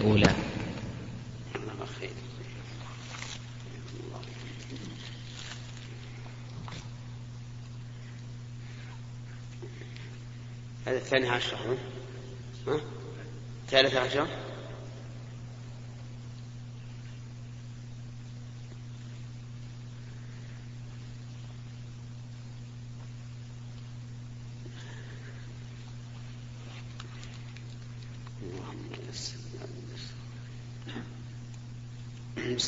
الأولى. هذا الثاني عشر ها؟ ثالث عشر؟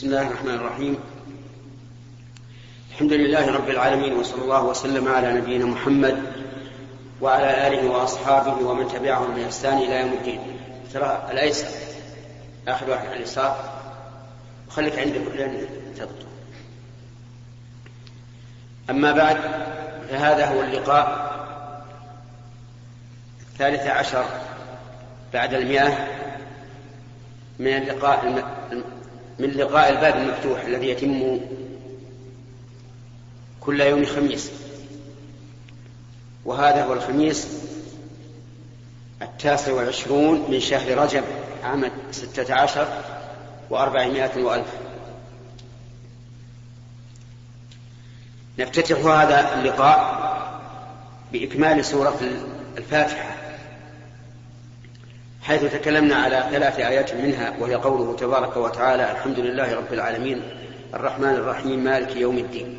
بسم الله الرحمن الرحيم. الحمد لله رب العالمين وصلى الله وسلم على نبينا محمد وعلى آله وأصحابه ومن تبعهم بإحسان إلى يوم الدين. ترى الايسر اخذ واحد على اليسار وخليك عندك لين تضبط. أما بعد فهذا هو اللقاء الثالث عشر بعد المئة من اللقاء من لقاء الباب المفتوح الذي يتم كل يوم خميس. وهذا هو الخميس التاسع والعشرون من شهر رجب عام ستة عشر وأربعمائة وألف. نفتتح هذا اللقاء بإكمال سورة الفاتحة. حيث تكلمنا على ثلاث آيات منها وهي قوله تبارك وتعالى الحمد لله رب العالمين الرحمن الرحيم مالك يوم الدين.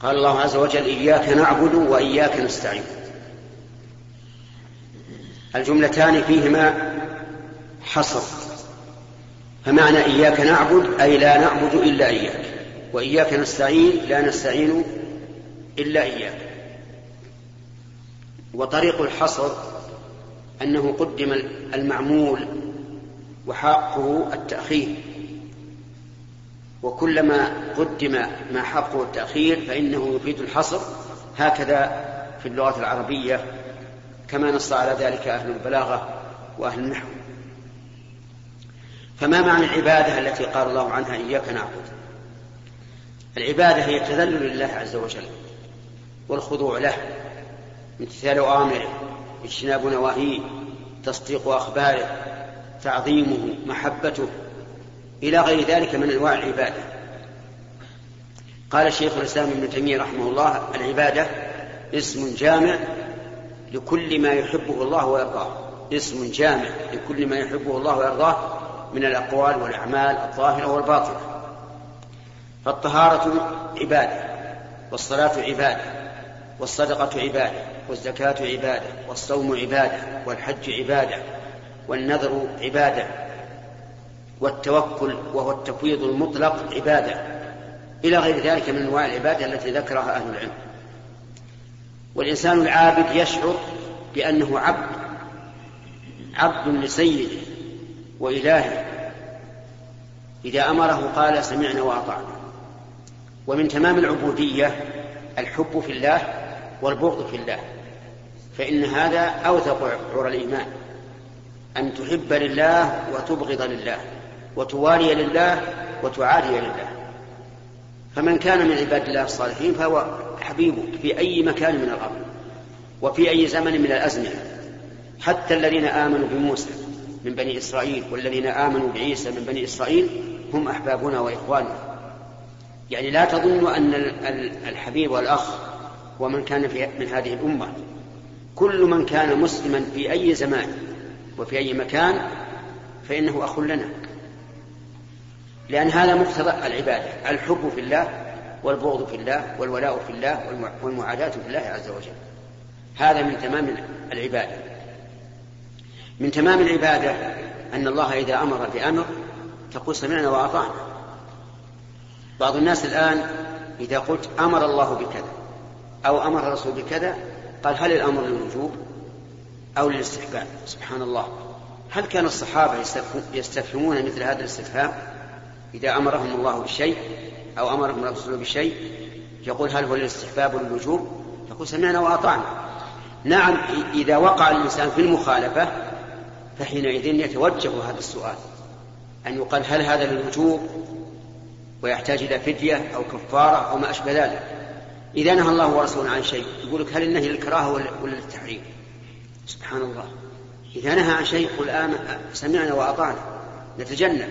قال الله عز وجل إياك نعبد وإياك نستعين. الجملتان فيهما حصر. فمعنى إياك نعبد أي لا نعبد إلا إياك وإياك نستعين لا نستعين إلا إياك. وطريق الحصر أنه قدم المعمول وحقه التأخير. وكلما قدم ما حقه التأخير فإنه يفيد الحصر. هكذا في اللغة العربية كما نص على ذلك أهل البلاغة وأهل النحو. فما معنى العبادة التي قال الله عنها إياك نعبد؟ العبادة هي التذلل لله عز وجل والخضوع له امتثال أوامره اجتناب نواهيه تصديق أخباره تعظيمه محبته إلى غير ذلك من أنواع العبادة. قال الشيخ الإسلام ابن تيمية رحمه الله العبادة اسم جامع لكل ما يحبه الله ويرضاه. اسم جامع لكل ما يحبه الله ويرضاه من الأقوال والأعمال الظاهرة والباطنة. فالطهارة عبادة والصلاة عبادة والصدقة عبادة. والزكاة عبادة والصوم عبادة والحج عبادة والنذر عبادة والتوكل وهو التفويض المطلق عبادة. إلى غير ذلك من أنواع العبادة التي ذكرها أهل العلم. والإنسان العابد يشعر بأنه عبد عبد لسيده وإلهه. إذا أمره قال سمعنا وأطعنا. ومن تمام العبودية الحب في الله والبغض في الله. فإن هذا أوثق عرى الإيمان أن تحب لله وتبغض لله وتوالي لله وتعادي لله. فمن كان من عباد الله الصالحين فهو حبيبك في أي مكان من الأرض وفي أي زمن من الأزمنة. حتى الذين آمنوا بموسى من بني إسرائيل والذين آمنوا بعيسى من بني إسرائيل هم أحبابنا وإخواننا. يعني لا تظن أن الحبيب والأخ ومن كان في من هذه الأمة. كل من كان مسلما في أي زمان وفي أي مكان فإنه أخ لنا. لأن هذا مقتضى العبادة الحب في الله والبغض في الله والولاء في الله والمعاداة في الله عز وجل. هذا من تمام العبادة. من تمام العبادة أن الله إذا أمر بأمر تقول سمعنا وأطعنا. بعض الناس الآن إذا قلت أمر الله بكذا أو أمر الرسول بكذا قال هل الأمر للوجوب أو للاستحباب؟ سبحان الله هل كان الصحابة يستفهمون مثل هذا الاستفهام؟ إذا أمرهم الله بشيء أو أمرهم الرسول بشيء يقول هل هو للاستحباب وللوجوب يقول سمعنا وأطعنا. نعم إذا وقع الإنسان في المخالفة فحينئذ يتوجه هذا السؤال. أن يقال هل هذا للوجوب ويحتاج إلى فدية أو كفارة أو ما أشبه ذلك؟ إذا نهى الله ورسوله عن شيء يقول لك هل النهي للكراهة ولا للتحريم؟ سبحان الله. إذا نهى عن شيء قل آمن سمعنا وأطعنا نتجنب.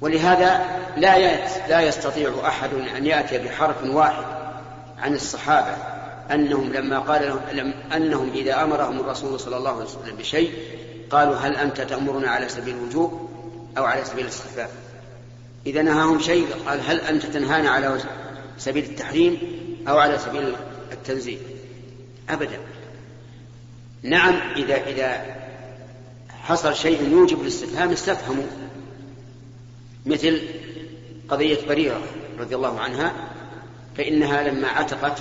ولهذا لا لا يستطيع أحد أن يأتي بحرف واحد عن الصحابة أنهم لما قال لهم أنهم إذا أمرهم الرسول صلى الله عليه وسلم بشيء قالوا هل أنت تأمرنا على سبيل الوجوب أو على سبيل الاستحباب إذا نهاهم شيء قال هل أنت تنهانا على سبيل التحريم أو على سبيل التنزيل أبدا. نعم إذا إذا حصل شيء يوجب الاستفهام استفهموا. مثل قضية بريرة رضي الله عنها فإنها لما عتقت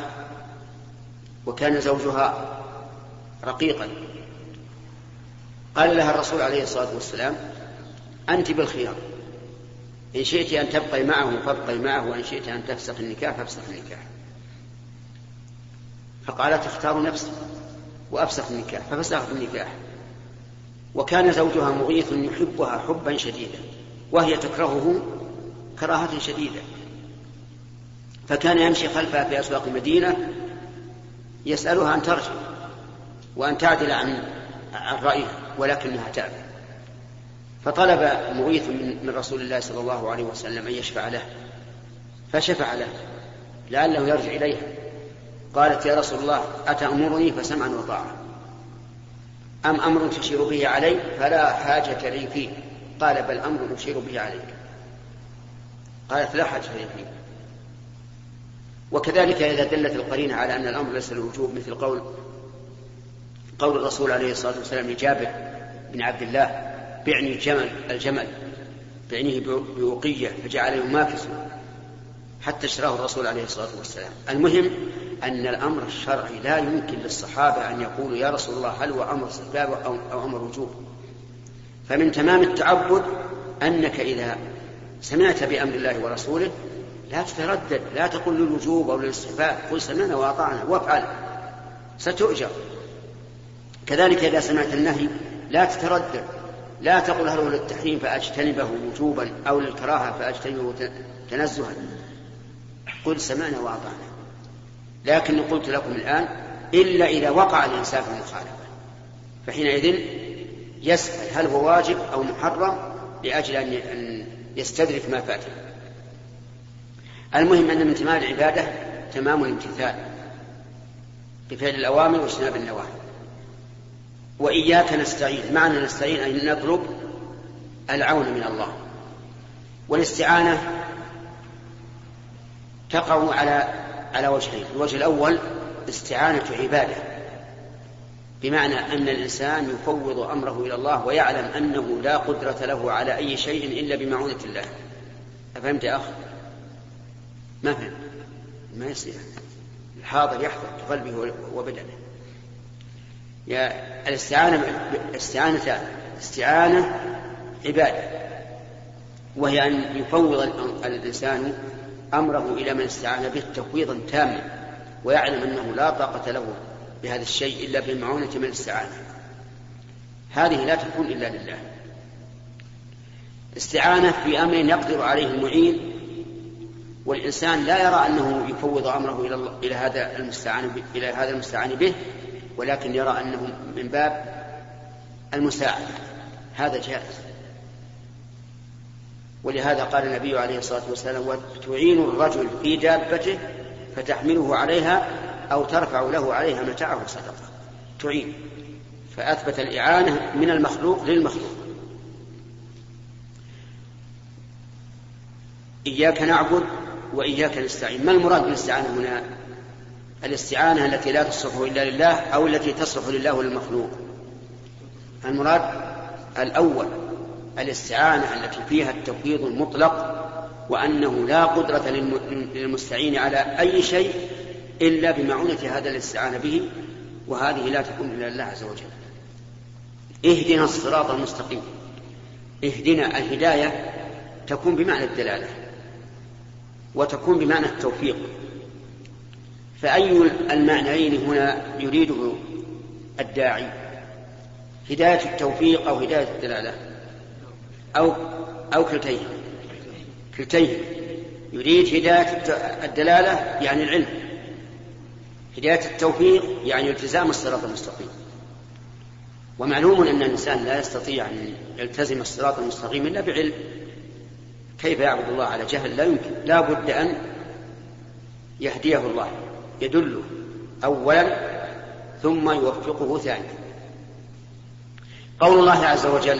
وكان زوجها رقيقا قال لها الرسول عليه الصلاة والسلام أنت بالخيار. إن شئت أن تبقي معه فابقي معه وإن شئت أن تفسخ النكاح فافسخ النكاح. فقالت اختار نفسي وأفسخ النكاح ففسخت النكاح. وكان زوجها مغيث يحبها حبا شديدا وهي تكرهه كراهة شديدة. فكان يمشي خلفها في أسواق المدينة يسألها أن ترجع وأن تعدل عن عن رأيها ولكنها تأبى فطلب مغيث من رسول الله صلى الله عليه وسلم أن يشفع له. فشفع له. لعله يرجع إليها قالت يا رسول الله أتأمرني؟ فسمعا وطاعة أم أمر تشير به علي؟ فلا حاجة لي فيه. قال بل أمر نشير به عليك. قالت لا حاجة لي فيه. وكذلك إذا دلت القرينة على أن الأمر ليس الوجوب مثل قول قول الرسول عليه الصلاة والسلام لجابر بن عبد الله بعني الجمل الجمل. بعنيه بوقية فجعل يماكسه حتى اشتراه الرسول عليه الصلاة والسلام. المهم أن الأمر الشرعي لا يمكن للصحابة أن يقولوا يا رسول الله هل هو أمر استحباب أو, أو أمر وجوب. فمن تمام التعبد أنك إذا سمعت بأمر الله ورسوله لا تتردد لا تقل للوجوب أو للاستحباب قل سمعنا وأطعنا وافعل. ستؤجر. كذلك إذا سمعت النهي لا تتردد. لا تقل هل هو للتحريم فأجتنبه وجوبا أو للكراهة فأجتنبه تنزها. قل سمعنا وأطعنا. لكن قلت لكم الآن إلا إذا وقع الإنسان في المخالفة فحينئذ يسأل هل هو واجب أو محرم لأجل أن يستدرك ما فاته المهم أن من تمام العبادة تمام الامتثال. بفعل الأوامر واجتناب النواهي. وإياك نستعين. معنى نستعين أن نطلب العون من الله. والاستعانة تقع على على وجهين. الوجه الأول استعانة عبادة. بمعنى أن الإنسان يفوض أمره إلى الله ويعلم أنه لا قدرة له على أي شيء إلا بمعونة الله. أفهمت يا أخ؟ ما فهم. ما يصير. الحاضر يحضر بقلبه وبدنه. الاستعانة استعانة استعانة عبادة. وهي أن يفوض الإنسان أمره إلى من استعان به تفويضا تاما ويعلم أنه لا طاقة له بهذا الشيء إلا بمعونة من استعانه. هذه لا تكون إلا لله. استعانة في أمر يقدر عليه المعين والإنسان لا يرى أنه يفوض أمره إلى إلى هذا المستعان إلى هذا المستعان به. ولكن يرى أنه من باب المساعدة. هذا جائز. ولهذا قال النبي عليه الصلاة والسلام وتعين الرجل في دابته فتحمله عليها أو ترفع له عليها متاعه صدقة. تعين. فأثبت الإعانة من المخلوق للمخلوق. إياك نعبد وإياك نستعين. ما المراد بالإستعانة هنا؟ الاستعانة التي لا تصرف إلا لله أو التي تصرف لله وللمخلوق المراد الأول الاستعانة التي فيها التفويض المطلق وأنه لا قدرة للمستعين على أي شيء إلا بمعونة هذا الاستعانة به وهذه لا تكون إلا لله عز وجل. اهدنا الصراط المستقيم. اهدنا الهداية تكون بمعنى الدلالة وتكون بمعنى التوفيق. فأي المعنيين هنا يريده الداعي؟ هداية التوفيق أو هداية الدلالة؟ أو أو كلتين. كلتين. يريد هداية الدلالة يعني العلم. هداية التوفيق يعني التزام الصراط المستقيم. ومعلوم أن الإنسان لا يستطيع أن يلتزم الصراط المستقيم إلا بعلم. كيف يعبد الله على جهل؟ لا يمكن. لا بد أن يهديه الله. يدله أولا ثم يوفقه ثانيا. قول الله عز وجل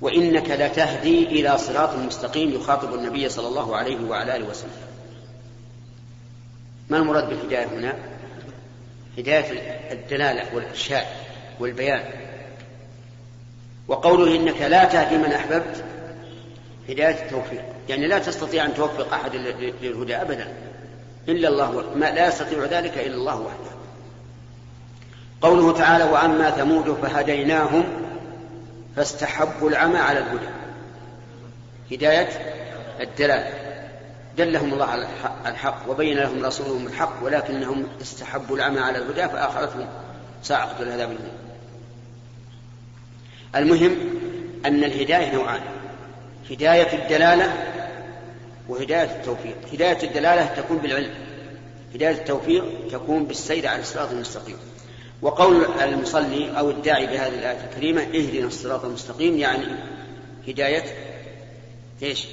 وإنك لتهدي إلى صراط مستقيم يخاطب النبي صلى الله عليه وعلى آله وسلم. ما المراد بالهداية هنا؟ هداية الدلالة والإرشاد والبيان. وقوله إنك لا تهدي من أحببت هداية التوفيق. يعني لا تستطيع أن توفق أحد للهدى أبدا. إلا الله ما لا يستطيع ذلك إلا الله وحده. قوله تعالى وأما ثمود فهديناهم فاستحبوا العمى على الهدى. هداية الدلالة دلهم الله على الحق وبين لهم رسولهم الحق ولكنهم استحبوا العمى على الهدى فآخرتهم صاعقة العذاب المهم أن الهداية نوعان هداية الدلالة وهداية التوفيق. هداية الدلالة تكون بالعلم. هداية التوفيق تكون بالسير على الصراط المستقيم. وقول المصلي أو الداعي بهذه الآية الكريمة اهدنا الصراط المستقيم يعني هداية إيش؟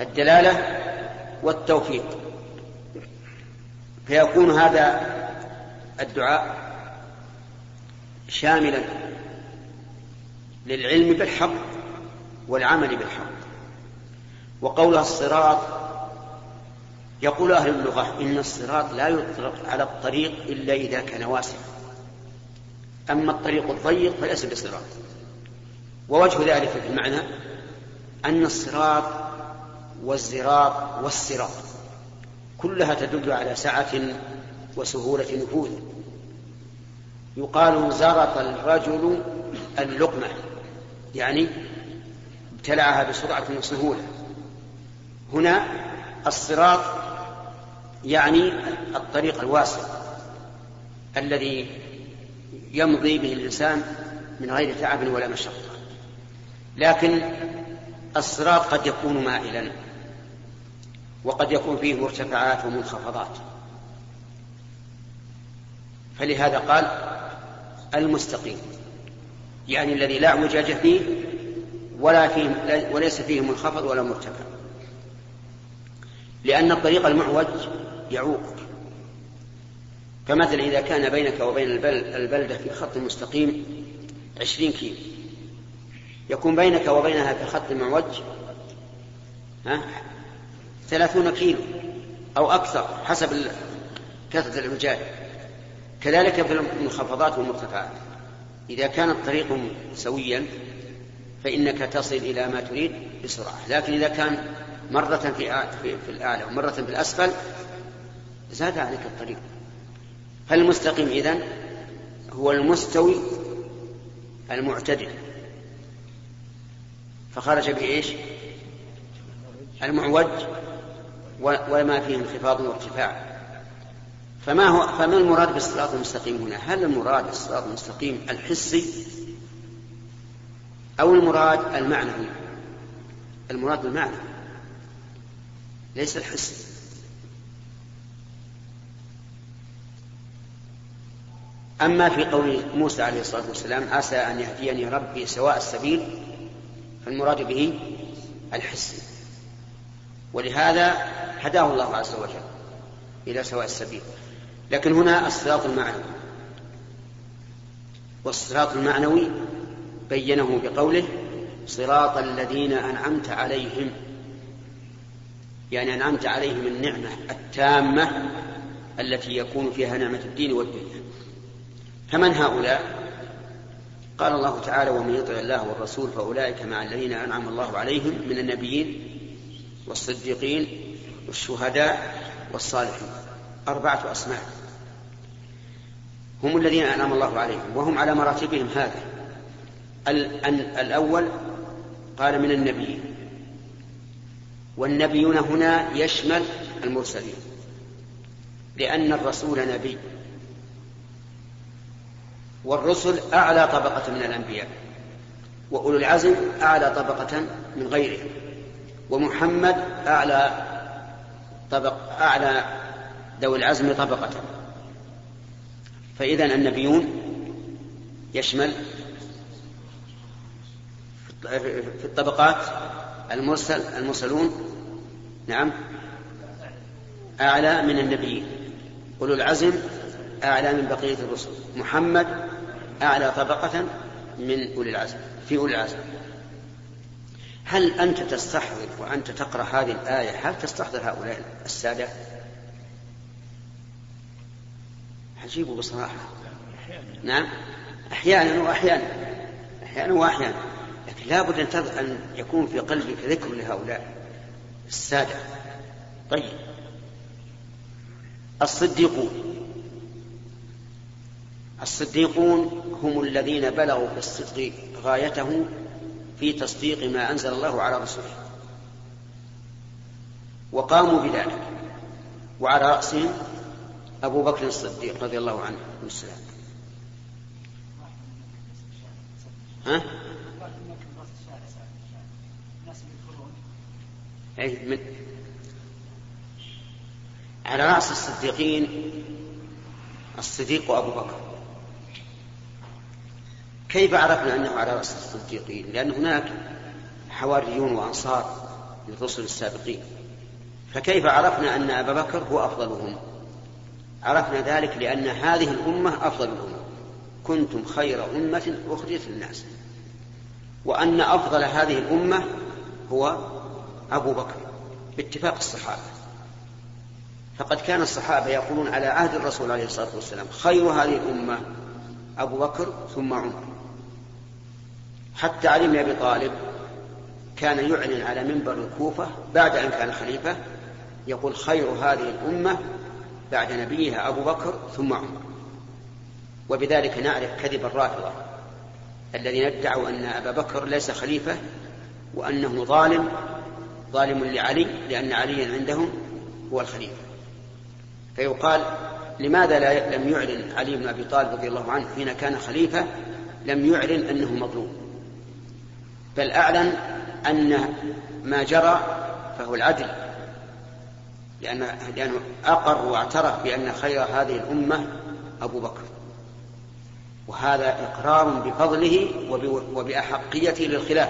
الدلالة والتوفيق. فيكون هذا الدعاء شاملا للعلم بالحق والعمل بالحق. وقول الصراط يقول أهل اللغة إن الصراط لا يطلق على الطريق إلا إذا كان واسعا. أما الطريق الضيق فليس بصراط. ووجه ذلك في المعنى أن الصراط والزراط والصراط كلها تدل على سعة وسهولة نفوذ. يقال زرط الرجل اللقمة يعني ابتلعها بسرعة وسهولة. هنا الصراط يعني الطريق الواسع الذي يمضي به الإنسان من غير تعب ولا مشقة. لكن الصراط قد يكون مائلا وقد يكون فيه مرتفعات ومنخفضات. فلهذا قال المستقيم يعني الذي لا اعوجاج فيه ولا فيه وليس فيه منخفض ولا مرتفع. لأن الطريق المعوج يعوقك فمثلا إذا كان بينك وبين البلدة في خط مستقيم عشرين كيلو. يكون بينك وبينها في خط معوج ها ثلاثون كيلو أو أكثر حسب كثرة العجاج كذلك في المنخفضات والمرتفعات. إذا كان الطريق سويا فإنك تصل إلى ما تريد بسرعة. لكن إذا كان مرة في, في الأعلى ومرة في الأسفل زاد عليك الطريق. فالمستقيم إذن هو المستوي المعتدل. فخرج بإيش؟ المعوج وما فيه انخفاض وارتفاع. فما هو فما المراد بالصراط المستقيم هنا؟ هل المراد بالصراط المستقيم الحسي أو المراد المعنوي؟ المراد بالمعنى. ليس الحسي أما في قول موسى عليه الصلاة والسلام عسى أن يهديني ربي سواء السبيل فالمراد به الحس ولهذا هداه الله عز وجل إلى سواء السبيل. لكن هنا الصراط المعنوي. والصراط المعنوي بينه بقوله صراط الذين أنعمت عليهم. يعني أنعمت عليهم النعمة التامة التي يكون فيها نعمة الدين والدنيا. فمن هؤلاء؟ قال الله تعالى ومن يطع الله والرسول فأولئك مع الذين أنعم الله عليهم من النبيين والصديقين والشهداء والصالحين. أربعة أسماء هم الذين أنعم الله عليهم وهم على مراتبهم هذا. الأول قال من النبيين. والنبيون هنا يشمل المرسلين لأن الرسول نبي والرسل أعلى طبقة من الأنبياء وأولو العزم أعلى طبقة من غيرهم ومحمد أعلى طبق أعلى ذوي العزم طبقة. فإذا النبيون يشمل في الطبقات المرسل المرسلون؟ نعم. أعلى من النبيين أولو العزم أعلى من بقية الرسل. محمد أعلى طبقة من أولي العزم في أولي العزم. هل أنت تستحضر وأنت تقرأ هذه الآية؟ هل تستحضر هؤلاء السادة؟ عجيب بصراحة. نعم. أحيانا وأحيانا. أحيانا وأحيانا. لكن لا بد أن يكون في قلبك ذكر لهؤلاء السادة. طيب. الصديقون. الصديقون هم الذين بلغوا في الصدق غايته في تصديق ما أنزل الله على رسوله. وقاموا بذلك. وعلى رأسهم أبو بكر الصديق رضي الله عنه. والسلام ها؟ أي من على رأس الصديقين الصديق أبو بكر. كيف عرفنا أنه على رأس الصديقين؟ لأن هناك حواريون وأنصار للرسل السابقين. فكيف عرفنا أن أبا بكر هو أفضلهم؟ عرفنا ذلك لأن هذه الأمة أفضل الأمم كنتم خير أمة أخرجت للناس. وأن أفضل هذه الأمة هو أبو بكر باتفاق الصحابة. فقد كان الصحابة يقولون على عهد الرسول عليه الصلاة والسلام خير هذه الأمة أبو بكر ثم عمر. حتى علي بن أبي طالب كان يعلن على منبر الكوفة بعد أن كان خليفة يقول خير هذه الأمة بعد نبيها أبو بكر ثم عمر. وبذلك نعرف كذب الرافضة الذين ادعوا أن أبا بكر ليس خليفة وأنه ظالم ظالم لعلي لأن عليا عندهم هو الخليفة. فيقال لماذا لا لم يعلن علي بن أبي طالب رضي الله عنه حين كان خليفة لم يعلن أنه مظلوم. بل أعلن أن ما جرى فهو العدل. لأن لأنه أقر واعترف بأن خير هذه الأمة أبو بكر. وهذا إقرار بفضله وبأحقيته للخلاف.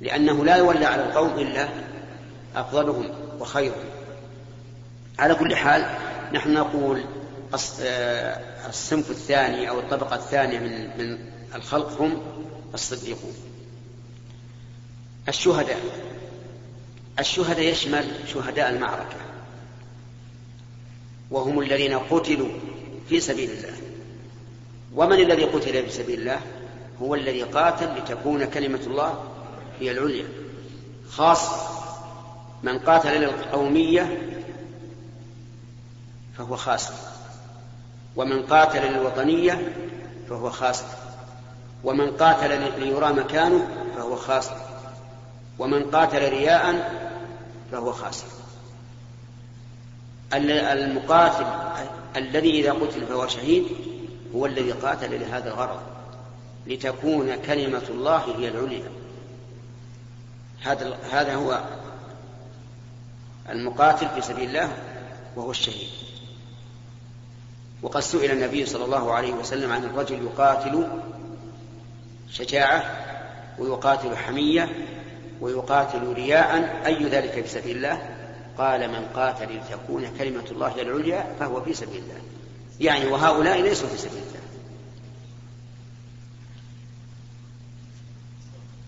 لأنه لا يولى على القوم إلا أفضلهم وخيرهم. على كل حال نحن نقول آه، الصنف الثاني أو الطبقة الثانية من من الخلق هم الصديقون. الشهداء. الشهداء يشمل شهداء المعركة. وهم الذين قتلوا في سبيل الله. ومن الذي قتل في سبيل الله؟ هو الذي قاتل لتكون كلمة الله هي العليا. خاصة من قاتل للقومية فهو خاسر ومن قاتل للوطنية فهو خاسر ومن قاتل ليرى مكانه فهو خاسر ومن قاتل رياء فهو خاسر المقاتل الذي إذا قتل فهو شهيد هو الذي قاتل لهذا الغرض. لتكون كلمة الله هي العليا. هذا هذا هو المقاتل في سبيل الله وهو الشهيد. وقد سئل النبي صلى الله عليه وسلم عن الرجل يقاتل شجاعة ويقاتل حمية ويقاتل رياء أي ذلك في سبيل الله؟ قال من قاتل لتكون كلمة الله العليا فهو في سبيل الله. يعني وهؤلاء ليسوا في سبيل الله.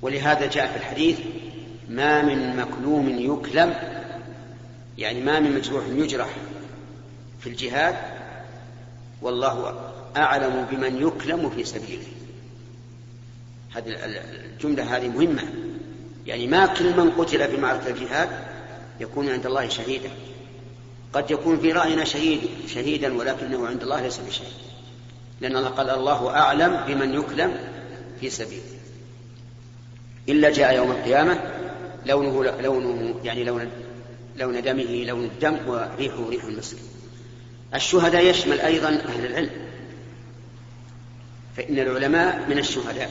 ولهذا جاء في الحديث ما من مكلوم يكلم يعني ما من مجروح يجرح في الجهاد والله أعلم بمن يكلم في سبيله. هذه الجملة هذه مهمة. يعني ما كل من قتل في معركة الجهاد يكون عند الله شهيدا. قد يكون في رأينا شهيد شهيدا ولكنه عند الله ليس بشهيد. لأن الله قال الله أعلم بمن يكلم في سبيله. إلا جاء يوم القيامة لونه لونه يعني لون لون دمه لون الدم وريحه ريح المسك. الشهداء يشمل أيضا أهل العلم. فإن العلماء من الشهداء.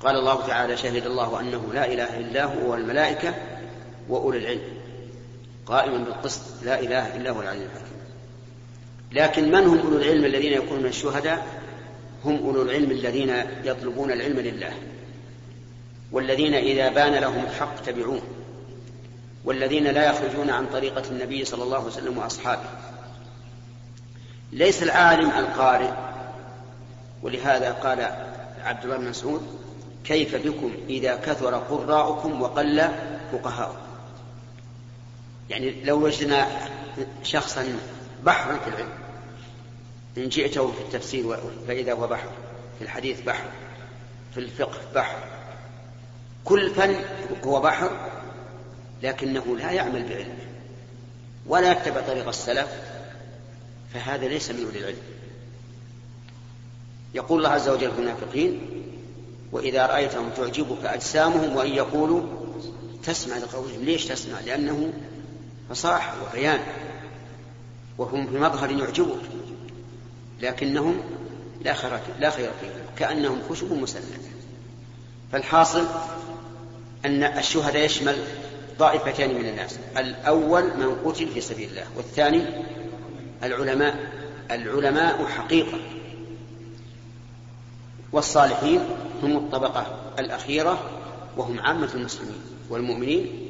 قال الله تعالى شهد الله أنه لا إله إلا هو والملائكة وأولي العلم. قائما بالقسط لا إله إلا هو العلي الحكيم. لكن من هم أولو العلم الذين يكونون الشهداء؟ هم أولو العلم الذين يطلبون العلم لله. والذين إذا بان لهم الحق تبعوه والذين لا يخرجون عن طريقة النبي صلى الله عليه وسلم وأصحابه. ليس العالم القارئ ولهذا قال عبد الله بن مسعود كيف بكم إذا كثر قراءكم وقل فقهاؤكم؟ يعني لو وجدنا شخصا بحرا في العلم إن جئته في التفسير فإذا هو بحر في الحديث بحر في الفقه بحر كل فن هو بحر لكنه لا يعمل بعلمه ولا يتبع طريق السلف فهذا ليس من أولي العلم. يقول الله عز وجل في المنافقين وإذا رأيتهم تعجبك أجسامهم وإن يقولوا تسمع لقولهم. ليش تسمع؟ لأنه فصاحة وبيان وهم في مظهر يعجبك لكنهم لا خير لا خير فيهم كأنهم خشب مسلمة. فالحاصل أن الشهداء يشمل طائفتان من الناس. الأول من قتل في سبيل الله والثاني العلماء العلماء حقيقة والصالحين هم الطبقة الأخيرة وهم عامة المسلمين والمؤمنين.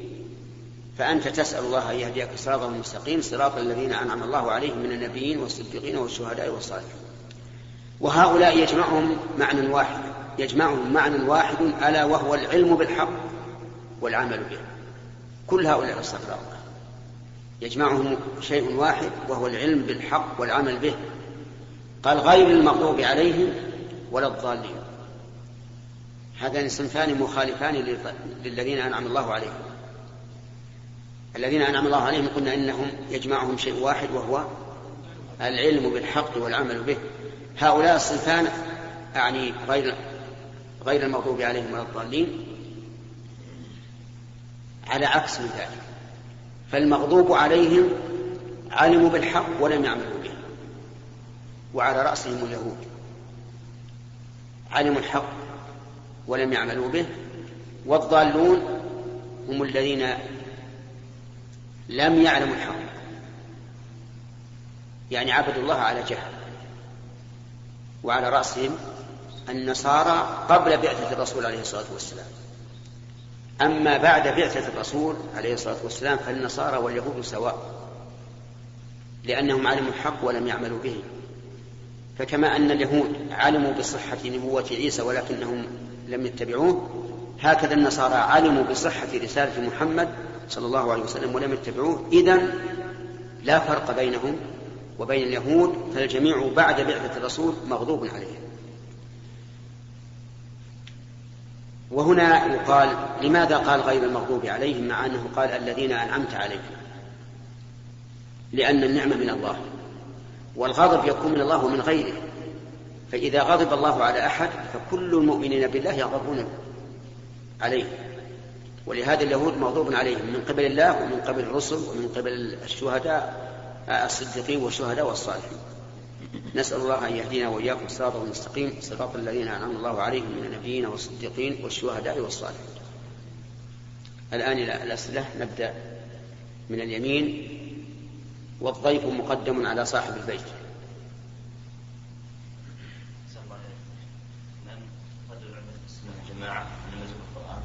فأنت تسأل الله أن يهديك صراطا مستقيم صراط الذين أنعم الله عليهم من النبيين والصديقين والشهداء والصالحين. وهؤلاء يجمعهم معنى واحد. يجمعهم معنى واحد ألا وهو العلم بالحق والعمل به. كل هؤلاء الصفراء يجمعهم شيء واحد وهو العلم بالحق والعمل به. قال غير المغضوب عليهم ولا الضالين. هذان صنفان مخالفان للذين أنعم الله عليهم. الذين أنعم الله عليهم قلنا إنهم يجمعهم شيء واحد وهو العلم بالحق والعمل به. هؤلاء الصنفان أعني غير غير المغضوب عليهم ولا الضالين على عكس من ذلك فالمغضوب عليهم علموا بالحق ولم يعملوا به. وعلى رأسهم اليهود. علموا الحق ولم يعملوا به. والضالون هم الذين لم يعلموا الحق. يعني عبدوا الله على جهل. وعلى رأسهم النصارى قبل بعثة الرسول عليه الصلاة والسلام. أما بعد بعثة الرسول عليه الصلاة والسلام فالنصارى واليهود سواء لأنهم علموا الحق ولم يعملوا به. فكما أن اليهود علموا بصحة نبوة عيسى ولكنهم لم يتبعوه هكذا النصارى علموا بصحة رسالة محمد صلى الله عليه وسلم ولم يتبعوه. إذا لا فرق بينهم وبين اليهود فالجميع بعد بعثة الرسول مغضوب عليهم. وهنا يقال لماذا قال غير المغضوب عليهم مع أنه قال الذين أنعمت عليهم؟ لأن النعمة من الله. والغضب يكون من الله ومن غيره. فإذا غضب الله على أحد فكل المؤمنين بالله يغضبون عليه. ولهذا اليهود مغضوب عليهم من قبل الله ومن قبل الرسل ومن قبل الشهداء الصديقين والشهداء والصالحين. نسأل الله أن يهدينا وإياكم الصراط المستقيم. صراط الذين أنعم الله عليهم من النبيين والصديقين والشهداء والصالحين. الآن إلى الأسئلة. نبدأ من اليمين. والضيف مقدم على صاحب البيت. نزول القرآن؟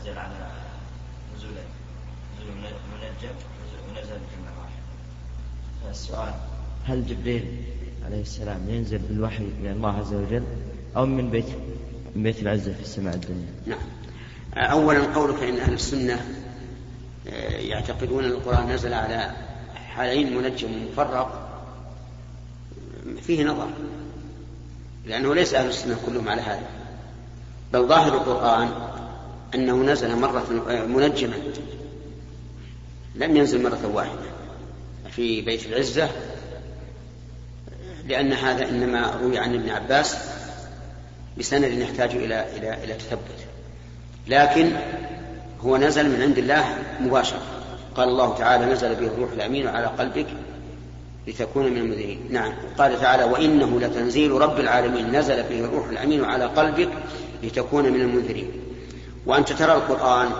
نزل على نزول هل جبريل عليه السلام ينزل بالوحي من الله عز وجل أو من بيت من بيت العزة في السماء الدنيا؟ نعم. أولا قولك إن أهل السنة آه، يعتقدون أن القرآن نزل على حالين منجم ومفرق فيه نظر لأنه ليس أهل السنة كلهم على هذا. بل ظاهر القرآن أنه نزل مرة آه، منجما لم ينزل مرة واحدة في بيت العزة لأن هذا إنما روي عن ابن عباس بسند يحتاج إلى إلى إلى تثبت. لكن هو نزل من عند الله مباشرة. قال الله تعالى نزل به الروح الأمين على قلبك لتكون من المنذرين نعم. قال تعالى وإنه لتنزيل رب العالمين. نزل به الروح الأمين على قلبك لتكون من المنذرين. وأنت ترى القرآن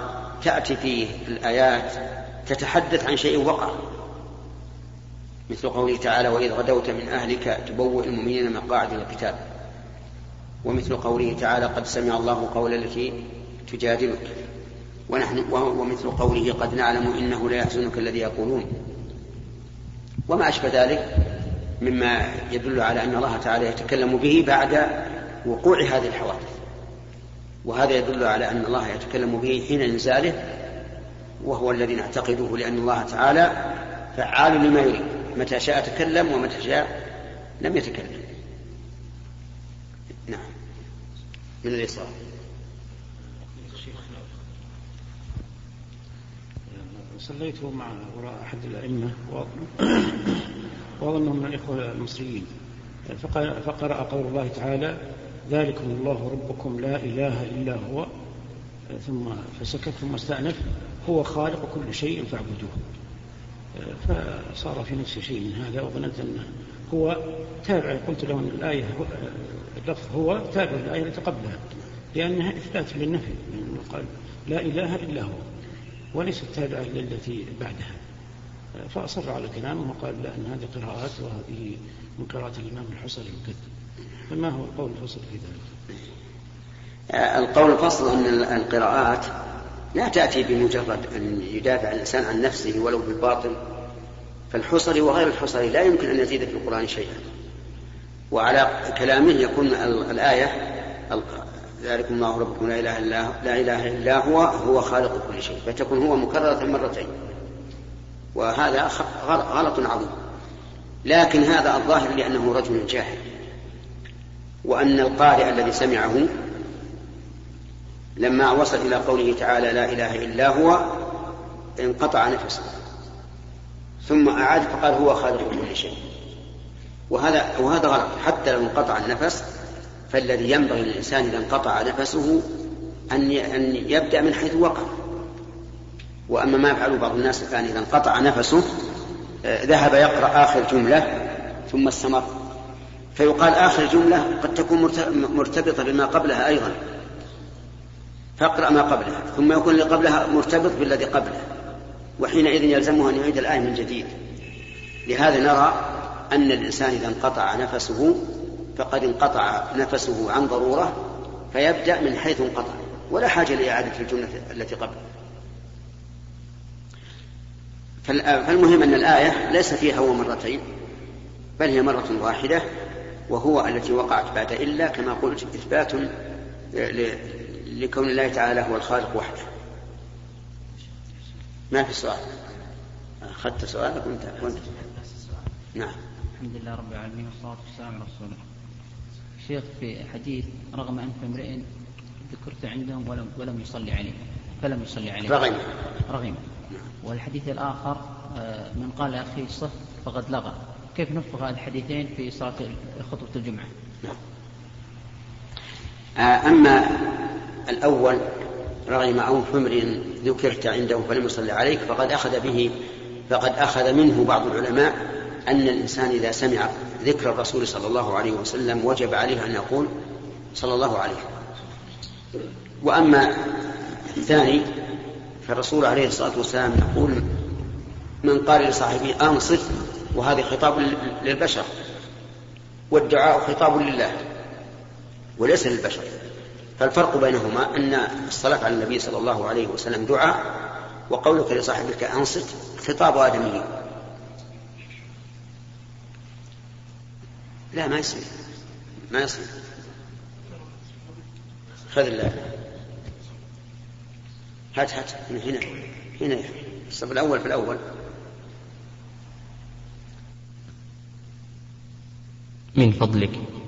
تأتي فيه الآيات تتحدث عن شيء وقع. مثل قوله تعالى وإذ غدوت من أهلك تبوئ المؤمنين مقاعد للقتال ومثل قوله تعالى قد سمع الله قول التي تجادلك ونحن ومثل قوله قد نعلم انه لا يحزنك الذي يقولون وما أشبه ذلك مما يدل على أن الله تعالى يتكلم به بعد وقوع هذه الحوادث. وهذا يدل على أن الله يتكلم به حين إنزاله وهو الذي نعتقده لأن الله تعالى فعال لما يريد. متى شاء تكلم ومتى شاء لم يتكلم. نعم. من اليسار. صليت مع وراء أحد الأئمة. وأظنهم من الإخوة المصريين. فقرأ قول الله تعالى ذلكم الله ربكم لا إله إلا هو. ثم فسكت ثم استأنف هو خالق كل شيء فاعبدوه. فصار في نفسي شيء من هذا وظننت أنه هو تابع قلت له أن الآية اللفظ هو تابع الآية التي قبلها لأنها إثبات للنفي لأنه قال لا إله إلا هو وليست تابعة للتي بعدها فأصر على كلامه وقال لا أن هذه قراءات وهذه من قراءة الإمام الحصري وكذا فما هو القول الفصل في ذلك؟ القول الفصل أن القراءات لا تأتي بمجرد أن يدافع الإنسان عن نفسه ولو بالباطل فالحصري وغير الحصري لا يمكن أن يزيد في القرآن شيئا. وعلى كلامه يكون الآية ذلكم الله ربكم لا إله إلا لا إله إلا هو هو خالق كل شيء فتكون هو مكررة مرتين. وهذا غلط عظيم. لكن هذا الظاهر لأنه رجل جاهل. وأن القارئ الذي سمعه لما وصل إلى قوله تعالى لا إله إلا هو انقطع نفسه. ثم أعاد فقال هو خالق كل شيء. وهذا وهذا غلط. حتى لو انقطع النفس فالذي ينبغي للإنسان إذا انقطع نفسه أن أن يبدأ من حيث وقع وأما ما يفعله بعض الناس الآن إذا انقطع نفسه آه، ذهب يقرأ آخر جملة ثم استمر. فيقال آخر جملة قد تكون مرتبطة بما قبلها أيضا. فاقرأ ما قبلها ثم يكون اللي قبلها مرتبط بالذي قبله وحينئذ يلزمه أن يعيد الآية من جديد. لهذا نرى أن الإنسان إذا انقطع نفسه فقد انقطع نفسه عن ضرورة فيبدأ من حيث انقطع ولا حاجة لإعادة الجملة التي قبل. فالمهم أن الآية ليس فيها هو مرتين بل هي مرة واحدة وهو التي وقعت بعد إلا كما قلت إثبات لكون الله تعالى هو الخالق وحده. ما في سؤال؟ أخذت سؤالك وانت وانت نعم. الحمد لله رب العالمين والصلاة والسلام على رسول الله شيخ في حديث رغم أنف امرئ ذكرت عندهم ولم ولم يصلي عليه. فلم يصلي عليه. رغم. رغم. والحديث الآخر آه، من قال أخي صف فقد لغى. كيف نفق هذه الحديثين في صلاة خطبة الجمعة؟ نعم. آه، أما الأول رغم أنف امرئ ذكرت عنده فلم يصلي عليك فقد أخذ به فقد أخذ منه بعض العلماء أن الإنسان إذا سمع ذكر الرسول صلى الله عليه وسلم وجب عليه أن يقول صلى الله عليه وأما الثاني فالرسول عليه الصلاة والسلام يقول من قال لصاحبه أنصت وهذه خطاب للبشر والدعاء خطاب لله وليس للبشر. فالفرق بينهما أن الصلاة على النبي صلى الله عليه وسلم دعاء وقولك لصاحبك أنصت خطاب آدمي. لا ما يصير. ما يصير. خذ الله هات هات. هنا. هنا. الصف الأول في الأول. من فضلك.